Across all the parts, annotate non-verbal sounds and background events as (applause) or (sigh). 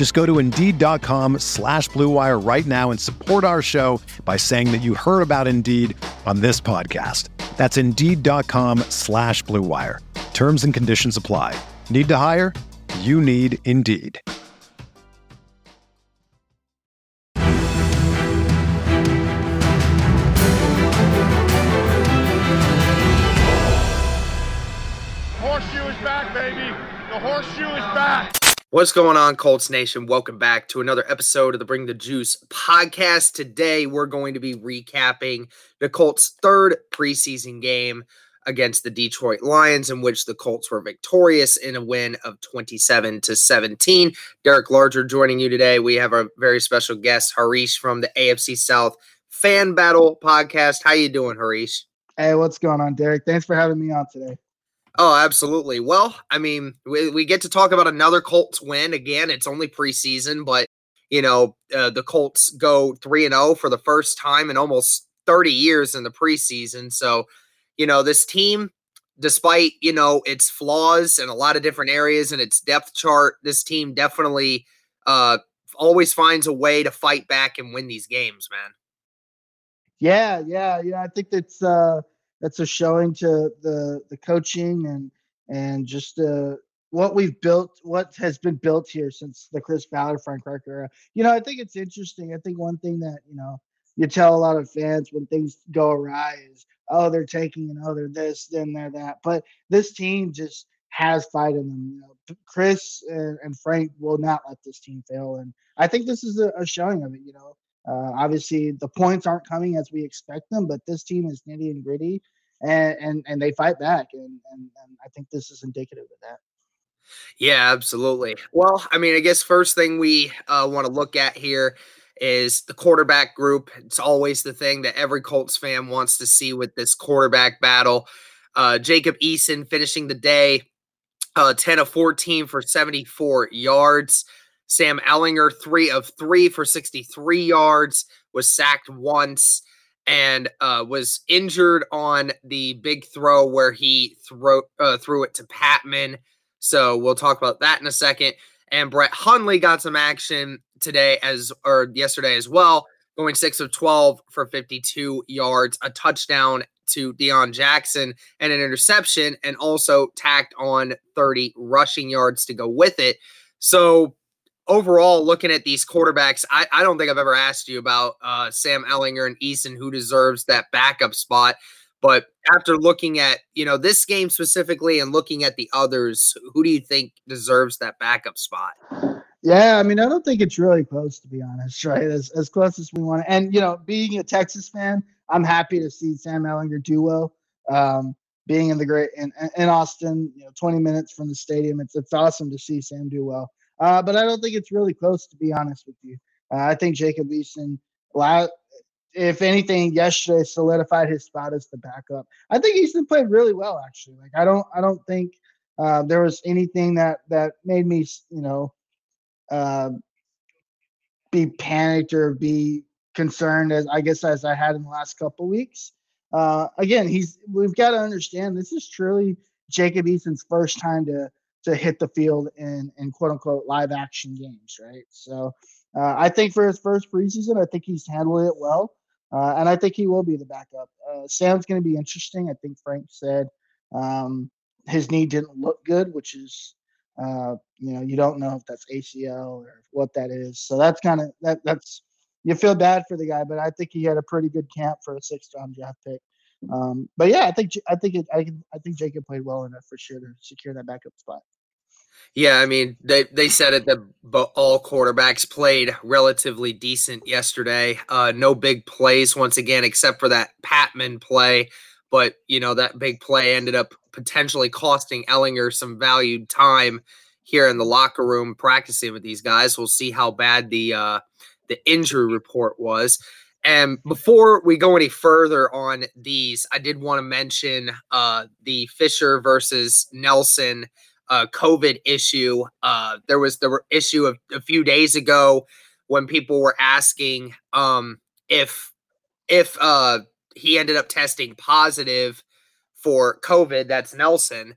Just go to Indeed.com slash BlueWire right now and support our show by saying that you heard about Indeed on this podcast. That's Indeed.com slash BlueWire. Terms and conditions apply. Need to hire? You need Indeed. Horseshoe is back, baby. The horseshoe is back. What's going on, Colts Nation? Welcome back to another episode of the Bring the Juice podcast. Today, we're going to be recapping the Colts' third preseason game against the Detroit Lions, in which the Colts were victorious in a win of 27 to 17. Derek Larger joining you today. We have a very special guest, Harish from the AFC South Fan Battle podcast. How you doing, Harish? Hey, what's going on, Derek? Thanks for having me on today. Oh, absolutely. Well, I mean, we, we get to talk about another Colts win. Again, it's only preseason, but, you know, uh, the Colts go 3 and 0 for the first time in almost 30 years in the preseason. So, you know, this team, despite, you know, its flaws in a lot of different areas and its depth chart, this team definitely uh, always finds a way to fight back and win these games, man. Yeah, yeah, yeah. I think that's uh that's a showing to the the coaching and and just uh what we've built, what has been built here since the Chris Ballard, Frank Reich era. You know, I think it's interesting. I think one thing that you know you tell a lot of fans when things go awry is, oh, they're taking and oh, they're this, then they're that. But this team just has fight in them. You know, Chris and, and Frank will not let this team fail, and I think this is a, a showing of it. You know, uh, obviously, the points aren't coming as we expect them, but this team is nitty and gritty, and and, and they fight back, and, and and I think this is indicative of that. Yeah, absolutely. Well, I mean, I guess first thing we uh, want to look at here is the quarterback group. It's always the thing that every Colts fan wants to see with this quarterback battle. Uh, Jacob Eason finishing the day uh, 10 of 14 for 74 yards. Sam Ehlinger, three of three for 63 yards, was sacked once and uh, was injured on the big throw where he throw, uh, threw it to Patmon. So we'll talk about that in a second. And Brett Hundley got some action today as or yesterday as well, going six of 12 for 52 yards, a touchdown to Deon Jackson and an interception, and also tacked on 30 rushing yards to go with it. So overall, looking at these quarterbacks, I, I don't think I've ever asked you about uh, Sam Ehlinger and Eason, who deserves that backup spot. But after looking at you know this game specifically and looking at the others, who do you think deserves that backup spot? Yeah, I mean, I don't think it's really close to be honest, (laughs) right? As as close as we want. And you know, being a Texas fan, I'm happy to see Sam Ehlinger do well. Um, being in the great in, in Austin, you know, 20 minutes from the stadium, it's it's awesome to see Sam do well. Uh, but I don't think it's really close to be honest with you. Uh, I think Jacob Eason, if anything, yesterday solidified his spot as the backup. I think Eason played really well actually. Like I don't I don't think uh, there was anything that that made me you know uh, be panicked or be concerned as I guess as I had in the last couple weeks. Uh, again, he's we've got to understand this is truly Jacob Eason's first time to to hit the field in in quote unquote live action games, right? So uh, I think for his first preseason, I think he's handled it well, uh, and I think he will be the backup. Uh, Sam's going to be interesting. I think Frank said um, his knee didn't look good, which is uh, you know you don't know if that's ACL or what that is. So that's kind of that that's you feel bad for the guy, but I think he had a pretty good camp for a sixth round draft pick. Um, but yeah, I think I think it, I, I think Jacob played well enough for sure to secure that backup spot. Yeah, I mean they they said it that all quarterbacks played relatively decent yesterday. Uh, no big plays once again, except for that Patmon play. But you know that big play ended up potentially costing Ehlinger some valued time here in the locker room practicing with these guys. We'll see how bad the uh, the injury report was. And before we go any further on these, I did want to mention uh, the Fisher versus Nelson uh, COVID issue. Uh, there was the issue of a few days ago when people were asking um, if if uh, he ended up testing positive for COVID. That's Nelson.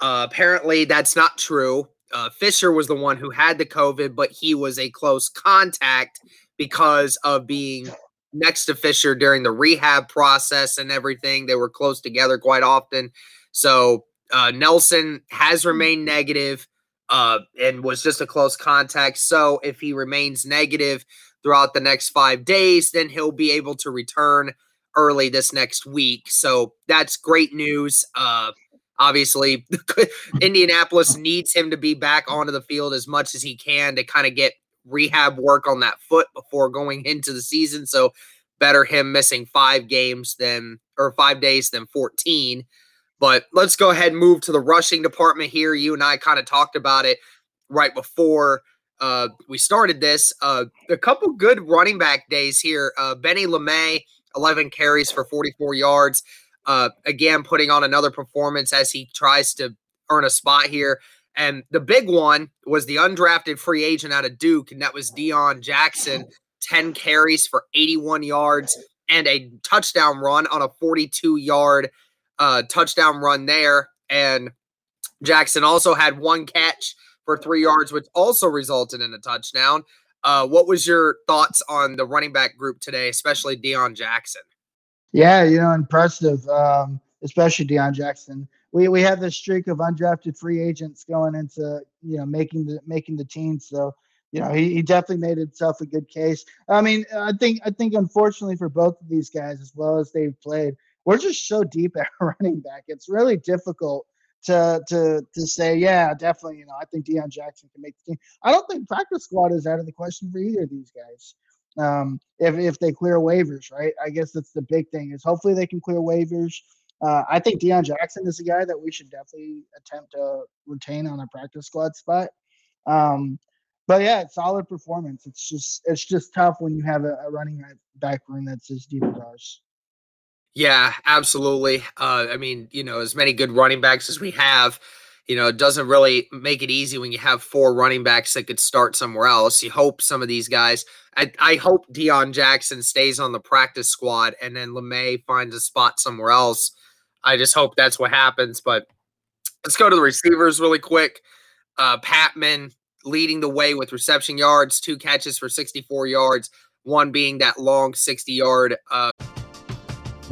Uh, apparently, that's not true. Uh, Fisher was the one who had the COVID, but he was a close contact because of being next to Fisher during the rehab process and everything. They were close together quite often. So uh, Nelson has remained negative uh, and was just a close contact. So if he remains negative throughout the next five days, then he'll be able to return early this next week. So that's great news. Uh, obviously, (laughs) Indianapolis needs him to be back onto the field as much as he can to kind of get rehab work on that foot before going into the season. So better him missing five games than or five days than 14. But let's go ahead and move to the rushing department here. You and I kind of talked about it right before uh, we started this. Uh, a couple good running back days here. Uh, Benny LeMay, 11 carries for 44 yards. Uh, again, putting on another performance as he tries to earn a spot here. And the big one was the undrafted free agent out of Duke, and that was Deon Jackson, 10 carries for 81 yards and a touchdown run on a 42 yard uh, touchdown run there. And Jackson also had one catch for three yards, which also resulted in a touchdown. Uh, what was your thoughts on the running back group today, especially Deon Jackson? Yeah, you know, impressive, um, especially Deon Jackson we we have this streak of undrafted free agents going into you know making the making the team. So you know he, he definitely made himself a good case. I mean, I think I think unfortunately for both of these guys, as well as they've played, we're just so deep at (laughs) running back. It's really difficult to to to say, yeah, definitely. You know, I think Deon Jackson can make the team. I don't think practice squad is out of the question for either of these guys. Um, if if they clear waivers, right? I guess that's the big thing is hopefully they can clear waivers. Uh, I think Deon Jackson is a guy that we should definitely attempt to retain on a practice squad spot. Um, but yeah, solid performance. It's just it's just tough when you have a, a running back room that's as deep as ours. Yeah, absolutely. Uh, I mean, you know, as many good running backs as we have, you know, it doesn't really make it easy when you have four running backs that could start somewhere else. You hope some of these guys. I, I hope Deon Jackson stays on the practice squad and then LeMay finds a spot somewhere else I just hope that's what happens. But let's go to the receivers really quick. Uh, Patmon leading the way with reception yards, two catches for 64 yards, one being that long 60 yard. Uh...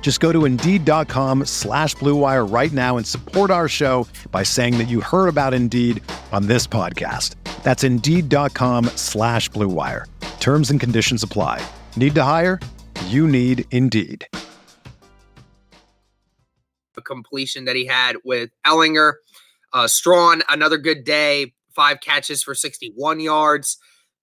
Just go to Indeed.com slash BlueWire right now and support our show by saying that you heard about Indeed on this podcast. That's Indeed.com slash BlueWire. Terms and conditions apply. Need to hire? You need Indeed A completion that he had with Ehlinger. Uh, Strachan, another good day, five catches for 61 yards.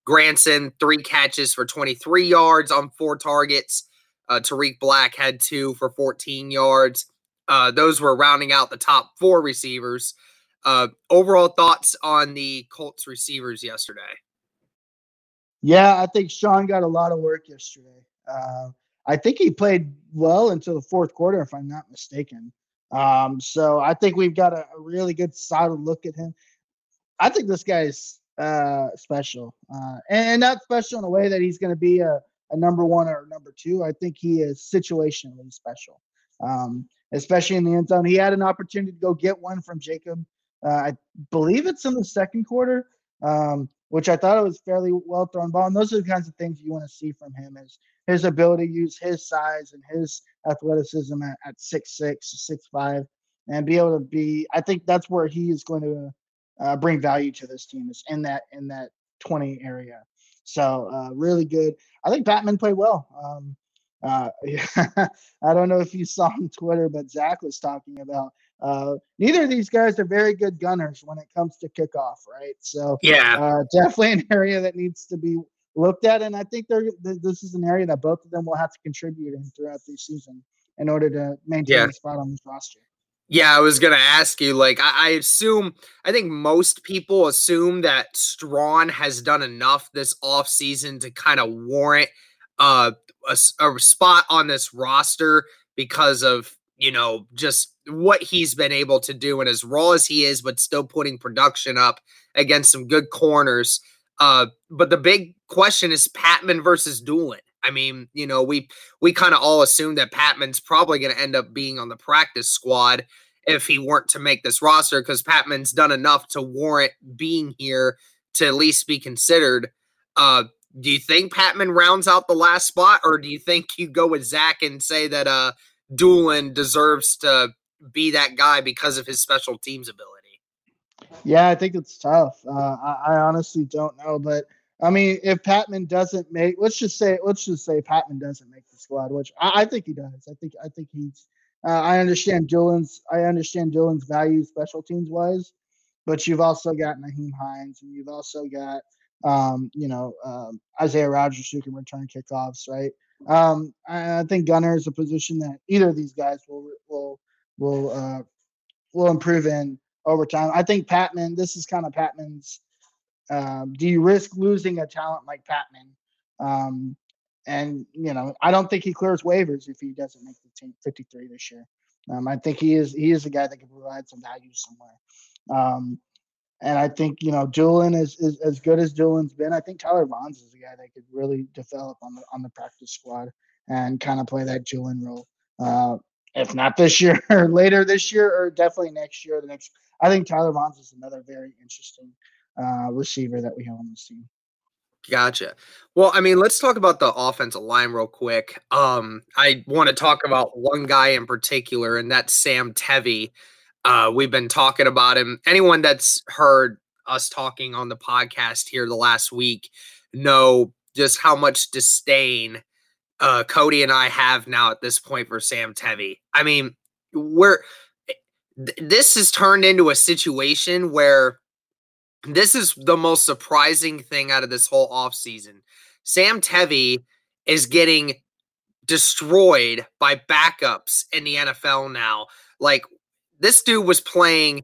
Granson, three catches for 23 yards on four targets. Uh, Tarik Black had two for 14 yards. Uh, those were rounding out the top four receivers. Uh, overall thoughts on the Colts receivers yesterday? Yeah, I think Sean got a lot of work yesterday. Uh, I think he played well until the fourth quarter, if I'm not mistaken. Um, so I think we've got a, a, really good solid look at him. I think this guy's uh, special, uh, and, and, not special in a way that he's going to be a, a, number one or number two. I think he is situationally special, um, especially in the end zone. He had an opportunity to go get one from Jacob. Uh, I believe it's in the second quarter, um, which I thought it was fairly well thrown ball. And those are the kinds of things you want to see from him is his ability to use his size and his athleticism at, at six six, six five, and be able to be. I think that's where he is going to uh, bring value to this team is in that in that 20 area. So uh, really good. I think Patmon played well. Um, uh, (laughs) I don't know if you saw on Twitter, but Zach was talking about uh, neither of these guys are very good gunners when it comes to kickoff, right? So yeah, uh, (laughs) definitely an area that needs to be looked at, and I think they're this is an area that both of them will have to contribute in throughout the season in order to maintain yeah. a spot on this roster. Yeah, I was gonna ask you. Like, I, I, assume, I think most people assume that Strachan has done enough this off season to kind of warrant uh, a, a spot on this roster because of you know just what he's been able to do and as raw as he is, but still putting production up against some good corners. Uh, but the big question is Patmon versus Dulin. I mean, you know, we we kind of all assume that Patmon's probably going to end up being on the practice squad if he weren't to make this roster because Patmon's done enough to warrant being here to at least be considered. Uh, do you think Patmon rounds out the last spot, or do you think you go with Zach and say that uh Dulin deserves to be that guy because of his special teams ability? Yeah, I think it's tough. Uh, I, I, honestly don't know, but I mean, if Patmon doesn't make, let's just say, let's just say Patmon doesn't make the squad, which I, I think he does. I think I think he's. Uh, I understand Dulin's. I understand Dulin's value special teams wise, but you've also got Nyheim Hines, and you've also got um, you know um, Isaiah Rodgers who can return kickoffs, right? Um, I, I think Gunner is a position that either of these guys will will will uh, will improve in over time. I think Patmon. this is kind of Patmon's. Um, do you risk losing a talent like Patmon? Um, and you know, I don't think he clears waivers if he doesn't make the team 53 this year. Um, I think he is he is a guy that can provide some value somewhere. Um, and I think you know Dulin is, is as good as Dulin's been. I think Tyler Vaughns is a guy that could really develop on the on the practice squad and kind of play that Dulin role. Uh, if not this (laughs) year, or later this year, or definitely next year. The next I think Tyler Vaughns is another very interesting uh, receiver that we have on this team. Gotcha. Well, I mean, let's talk about the offensive line real quick. Um, I want to talk about one guy in particular, and that's Sam Tevi. Uh, we've been talking about him. Anyone that's heard us talking on the podcast here the last week know just how much disdain uh, Cody and I have now at this point for Sam Tevi. I mean, we're this has turned into a situation where this is the most surprising thing out of this whole offseason. Sam Tevi is getting destroyed by backups in the NFL now. Like this dude was playing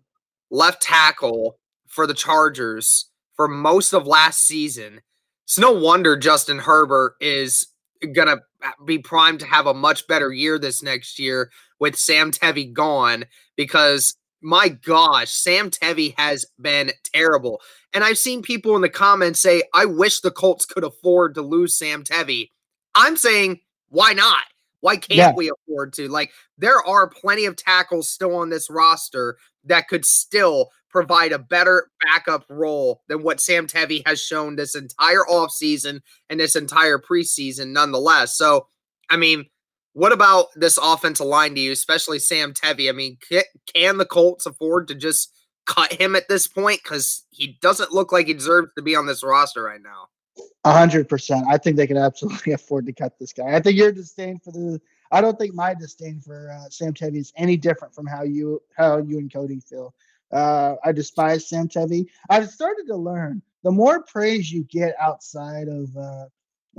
left tackle for the Chargers for most of last season. It's no wonder Justin Herbert is going to be primed to have a much better year this next year with Sam Tevi gone because my gosh, Sam Tevi has been terrible. And I've seen people in the comments say, I wish the Colts could afford to lose Sam Tevi. I'm saying, why not? Why can't yeah. we afford to? Like, there are plenty of tackles still on this roster that could still provide a better backup role than what Sam Tevi has shown this entire offseason and this entire preseason, nonetheless. So, I mean, what about this offensive line to you, especially Sam Tevi? I mean, can the Colts afford to just cut him at this point? Because he doesn't look like he deserves to be on this roster right now. A hundred percent. I think they can absolutely (laughs) afford to cut this guy. I think your disdain for the. I don't think my disdain for uh, Sam Tevi is any different from how you how you and Cody feel. Uh, I despise Sam Tevi. I've started to learn the more praise you get outside of uh,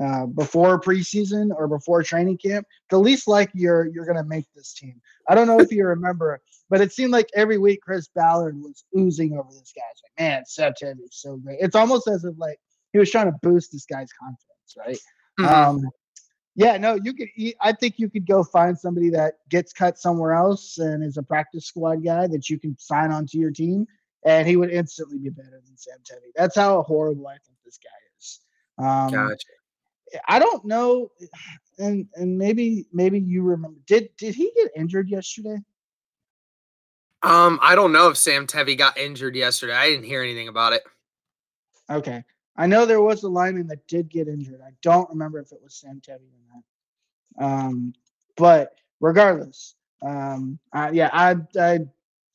uh, before preseason or before training camp, the least like you're you're gonna make this team. I don't know if you remember, but it seemed like every week Chris Ballard was oozing over this guy. It's like, man, Sam Tevi is so great. It's almost as if like he was trying to boost this guy's confidence, right? Mhm. Um, yeah, no, you could. I think you could go find somebody that gets cut somewhere else and is a practice squad guy that you can sign onto your team, and he would instantly be better than Sam Tevi. That's how horrible I think this guy is. Um, Gotcha. I don't know, and and maybe maybe you remember. Did did he get injured yesterday? Um, I don't know if Sam Tevi got injured yesterday. I didn't hear anything about it. Okay, I know there was a lineman that did get injured. I don't remember if it was Sam Tevi or not. Um, but regardless, um, I, yeah, I, I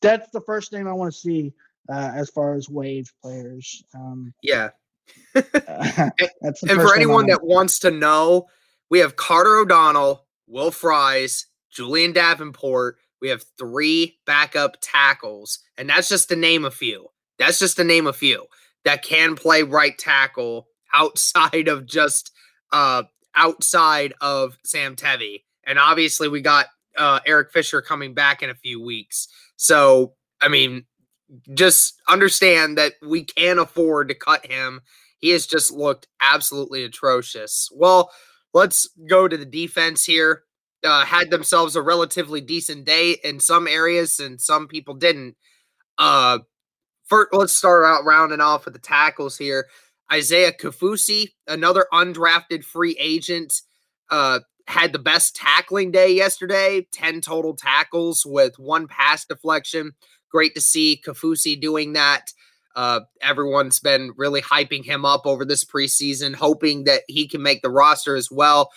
that's the first name I want to see uh, as far as wave players. Um, Yeah. (laughs) that's And for anyone that wants to know, we have Carter O'Donnell, Will Fries, Julien Davenport. We have three backup tackles, and that's just to name a few. That's just to name a few that can play right tackle outside of just uh outside of Sam Tevi. And obviously we got uh Eric Fisher coming back in a few weeks. So, I mean, just understand that we can't afford to cut him. He has just looked absolutely atrocious. Well, let's go to the defense here. Uh, had themselves a relatively decent day in some areas, and some people didn't. Uh, first, let's start out rounding off with the tackles here. Isaiah Kaufusi, another undrafted free agent, uh, had the best tackling day yesterday 10 total tackles with one pass deflection. Great to see Kaufusi doing that. Uh, everyone's been really hyping him up over this preseason, hoping that he can make the roster as well.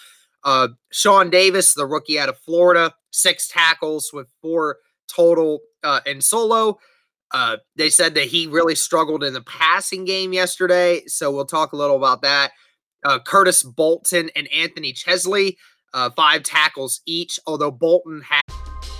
Uh, Shawn Davis, the rookie out of Florida, six tackles with four total uh, in solo. Uh, they said that he really struggled in the passing game yesterday, so we'll talk a little about that. Uh, Curtis Bolton and Anthony Chesley, uh, five tackles each, although Bolton had.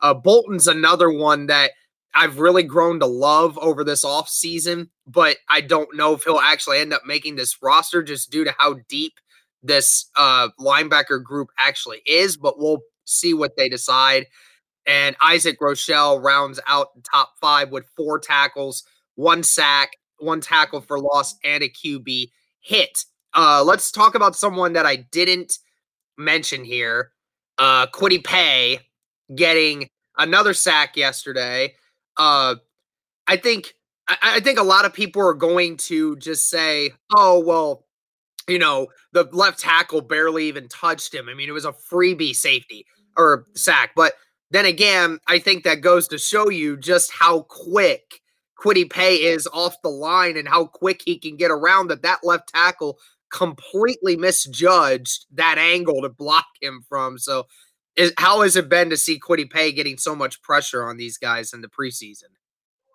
Uh, Bolton's another one that I've really grown to love over this offseason, but I don't know if he'll actually end up making this roster just due to how deep this uh, linebacker group actually is. But we'll see what they decide. And Isaac Rochell rounds out the top five with four tackles, one sack, one tackle for loss, and a QB hit. Uh, let's talk about someone that I didn't mention here. Uh, Kwity Paye getting another sack yesterday. Uh, I think I, I think a lot of people are going to just say, "Oh, well, you know, the left tackle barely even touched him." I mean, it was a freebie safety or sack. But then again, I think that goes to show you just how quick Kwity Paye is off the line and how quick he can get around that that left tackle completely misjudged that angle to block him from. So, is, how has it been to see Kwity Paye getting so much pressure on these guys in the preseason?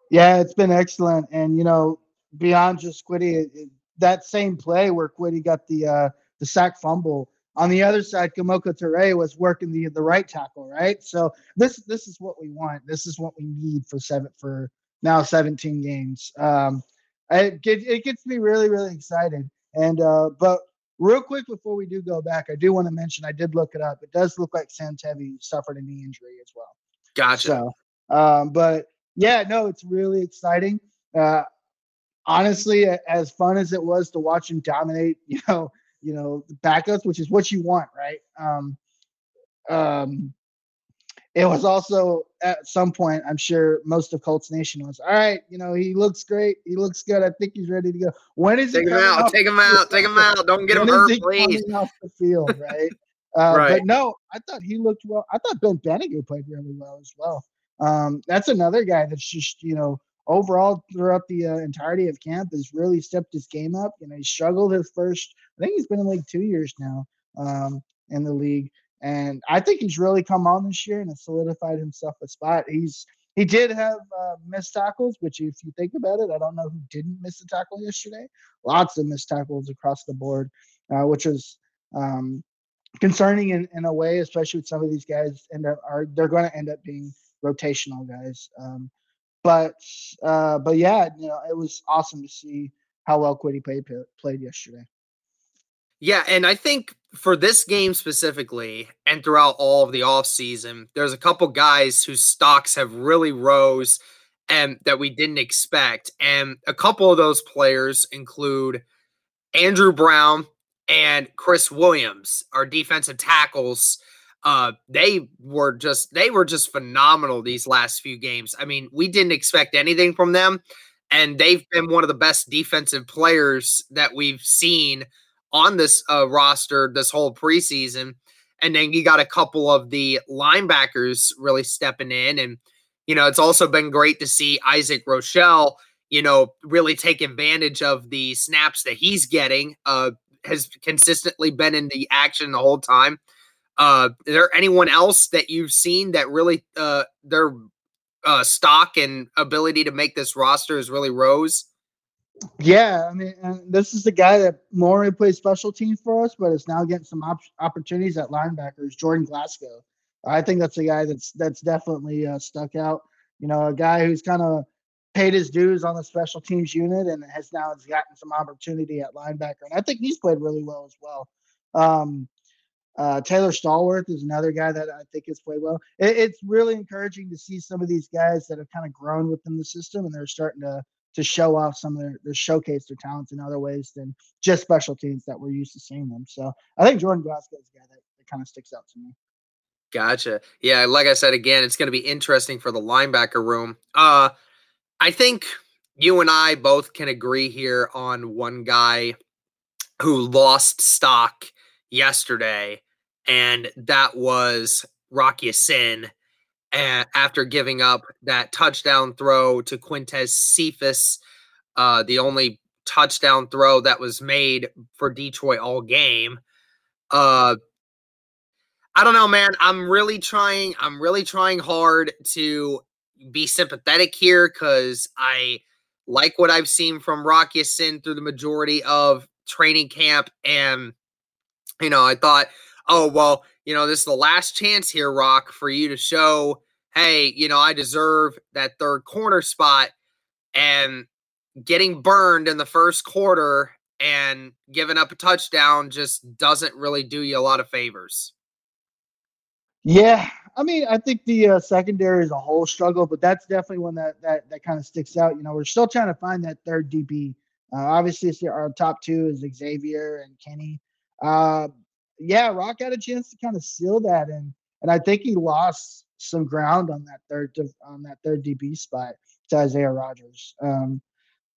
Yeah, it's been excellent, and you know, beyond just Kwity, it, it- that same play where Kwity got the uh, the sack fumble. On the other side, Kemoko Turay was working the the right tackle, right? So this this is what we want. This is what we need for seven for now 17 games. Um, it it gets me really really excited. And uh, but real quick before we do go back, I do want to mention I did look it up. It does look like Sam Tevi suffered a knee injury as well. Gotcha. So, um, but yeah, no, it's really exciting. Uh, honestly, as fun as it was to watch him dominate, (laughs) you know, you know, the backups, which is what you want, right? Um, um, it was also at some point, I'm sure most of Colts Nation was, all right, you know, he looks great. He looks good. I think he's ready to go. When is take he him out? Take him out. Take him out. Don't get when him hurt, please. Coming off the field, right? (laughs) Uh, right. But no, I thought he looked well. I thought Ben Banogu played really well as well. Um, that's another guy that's just, you know, overall throughout the uh, entirety of camp has really stepped his game up. You know, he struggled his first, I think he's been in like two years now um, in the league. And I think he's really come on this year and has solidified himself a spot. He's he did have uh, missed tackles, which if you think about it, I don't know who didn't miss a tackle yesterday. Lots of missed tackles across the board, uh, which is um, concerning in, in a way, especially with some of these guys end up are they're going to end up being rotational guys. Um, but uh, but yeah, you know, it was awesome to see how well Kwity played played yesterday. Yeah, and I think for this game specifically and throughout all of the offseason, there's a couple guys whose stocks have really rose and that we didn't expect. And a couple of those players include Andrew Brown and Chris Williams, our defensive tackles. Uh, they were just they were just phenomenal these last few games. I mean, we didn't expect anything from them, and they've been one of the best defensive players that we've seen on this uh, roster this whole preseason. And then you got a couple of the linebackers really stepping in. And, you know, it's also been great to see Isaac Rochell, you know, really take advantage of the snaps that he's getting. Uh, has consistently been in the action the whole time. Uh, is there anyone else that you've seen that really uh, their uh, stock and ability to make this roster is really rose? Yeah, I mean, this is the guy that normally plays special teams for us, but is now getting some op- opportunities at linebackers. Jordan Glasgow, I think that's a guy that's that's definitely uh, stuck out. You know, a guy who's kind of paid his dues on the special teams unit and has now has gotten some opportunity at linebacker, and I think he's played really well as well. Um, uh, Taylor Stallworth is another guy that I think has played well. It, it's really encouraging to see some of these guys that have kind of grown within the system and they're starting to to show off some of their, their showcase their talents in other ways than just special teams that we're used to seeing them. So I think Jordan Glasgow is a guy that, that kind of sticks out to me. Gotcha. Yeah, like I said again, it's going to be interesting for the linebacker room. Uh I think you and I both can agree here on one guy who lost stock yesterday, and that was Rock Ya-Sin and after giving up that touchdown throw to Quintez Cephus, uh, the only touchdown throw that was made for Detroit all game. Uh, I don't know, man. I'm really trying. I'm really trying hard to be sympathetic here because I like what I've seen from Rock Ya-Sin through the majority of training camp, and you know, I thought, oh well, you know, this is the last chance here, Rock, for you to show, hey, you know, I deserve that third corner spot. And getting burned in the first quarter and giving up a touchdown just doesn't really do you a lot of favors. Yeah, I mean, I think the uh, secondary is a whole struggle, but that's definitely one that that that kind of sticks out. You know, we're still trying to find that third DB. Uh, obviously, our top two is Xavier and Kenny. Uh, yeah, Rock had a chance to kind of seal that, and and I think he lost some ground on that third on that third DB spot to Isaiah Rodgers. Um,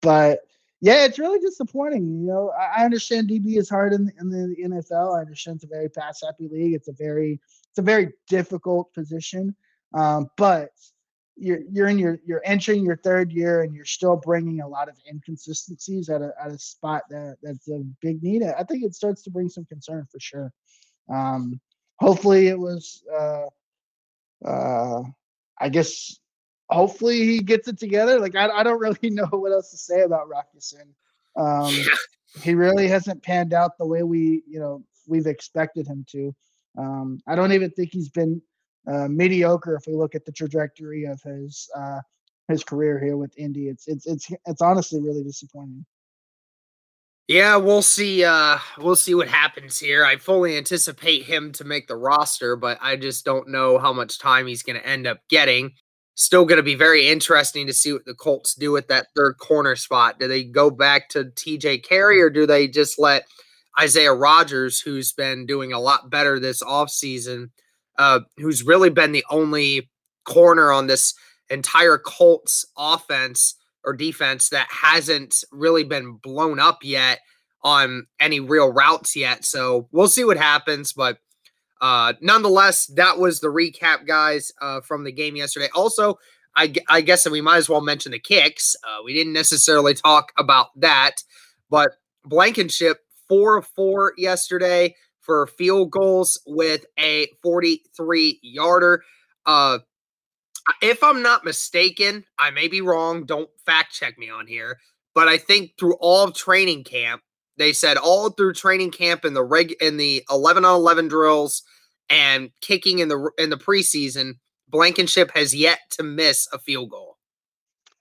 but yeah, it's really disappointing. You know, I, I understand DB is hard in, in the NFL. I understand it's a very pass happy league. It's a very it's a very difficult position. Um, but you're you're in your you're entering your third year and you're still bringing a lot of inconsistencies at a at a spot that that's a big need. I think it starts to bring some concern for sure. Um, hopefully, it was. Uh, uh, I guess hopefully he gets it together. Like I, I don't (laughs) really know what else to say about Rock Ya-Sin. Um, (laughs) he really hasn't panned out the way we you know we've expected him to. Um, I don't even think he's been uh, mediocre if we look at the trajectory of his uh, his career here with Indy. It's it's it's it's honestly really disappointing. Yeah, we'll see. Uh, we'll see what happens here. I fully anticipate him to make the roster, but I just don't know how much time he's going to end up getting. Still going to be very interesting to see what the Colts do with that third corner spot. Do they go back to TJ Carrie or do they just let Isaiah Rodgers, who's been doing a lot better this offseason, uh, who's really been the only corner on this entire Colts offense or defense that hasn't really been blown up yet on any real routes yet. So we'll see what happens. But uh, nonetheless, that was the recap, guys, uh, from the game yesterday. Also, I, I guess we might as well mention the kicks. Uh, we didn't necessarily talk about that, but Blankenship four of four yesterday for field goals with a 43 yarder. Uh, if I'm not mistaken, I may be wrong. Don't fact check me on here, but I think through all of training camp, they said all through training camp in the reg in the 11 on 11 drills and kicking in the in the preseason, Blankenship has yet to miss a field goal.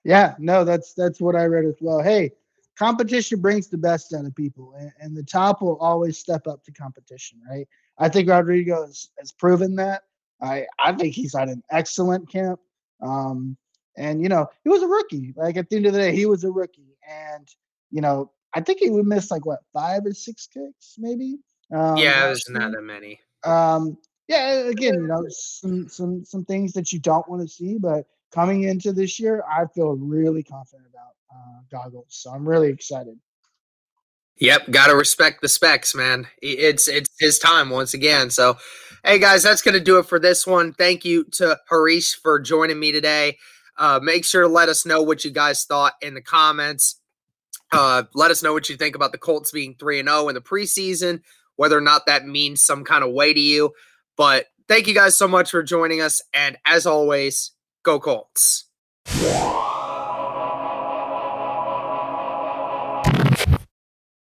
Yeah, no, that's that's what I read as well. Hey, competition brings the best out of people, and, and the top will always step up to competition, right? I think Rodrigo has, has proven that. I I think he's had an excellent camp. Um, and you know, he was a rookie. Like at the end of the day, he was a rookie, and you know, I think he would miss like what five or six kicks, maybe. Um, yeah, there's not that many. Um, yeah, again, you know, some some some things that you don't want to see, but coming into this year, I feel really confident about uh, goggles. So I'm really excited. Yep, got to respect the specs, man. It's it's his time once again. So, hey guys, that's to do it for this one. Thank you to Harish for joining me today. Uh, make sure to let us know what you guys thought in the comments. Uh, let us know what you think about the Colts being 3 and 0 in the preseason, whether or not that means some kind of way to you. But thank you guys so much for joining us. And as always, go Colts.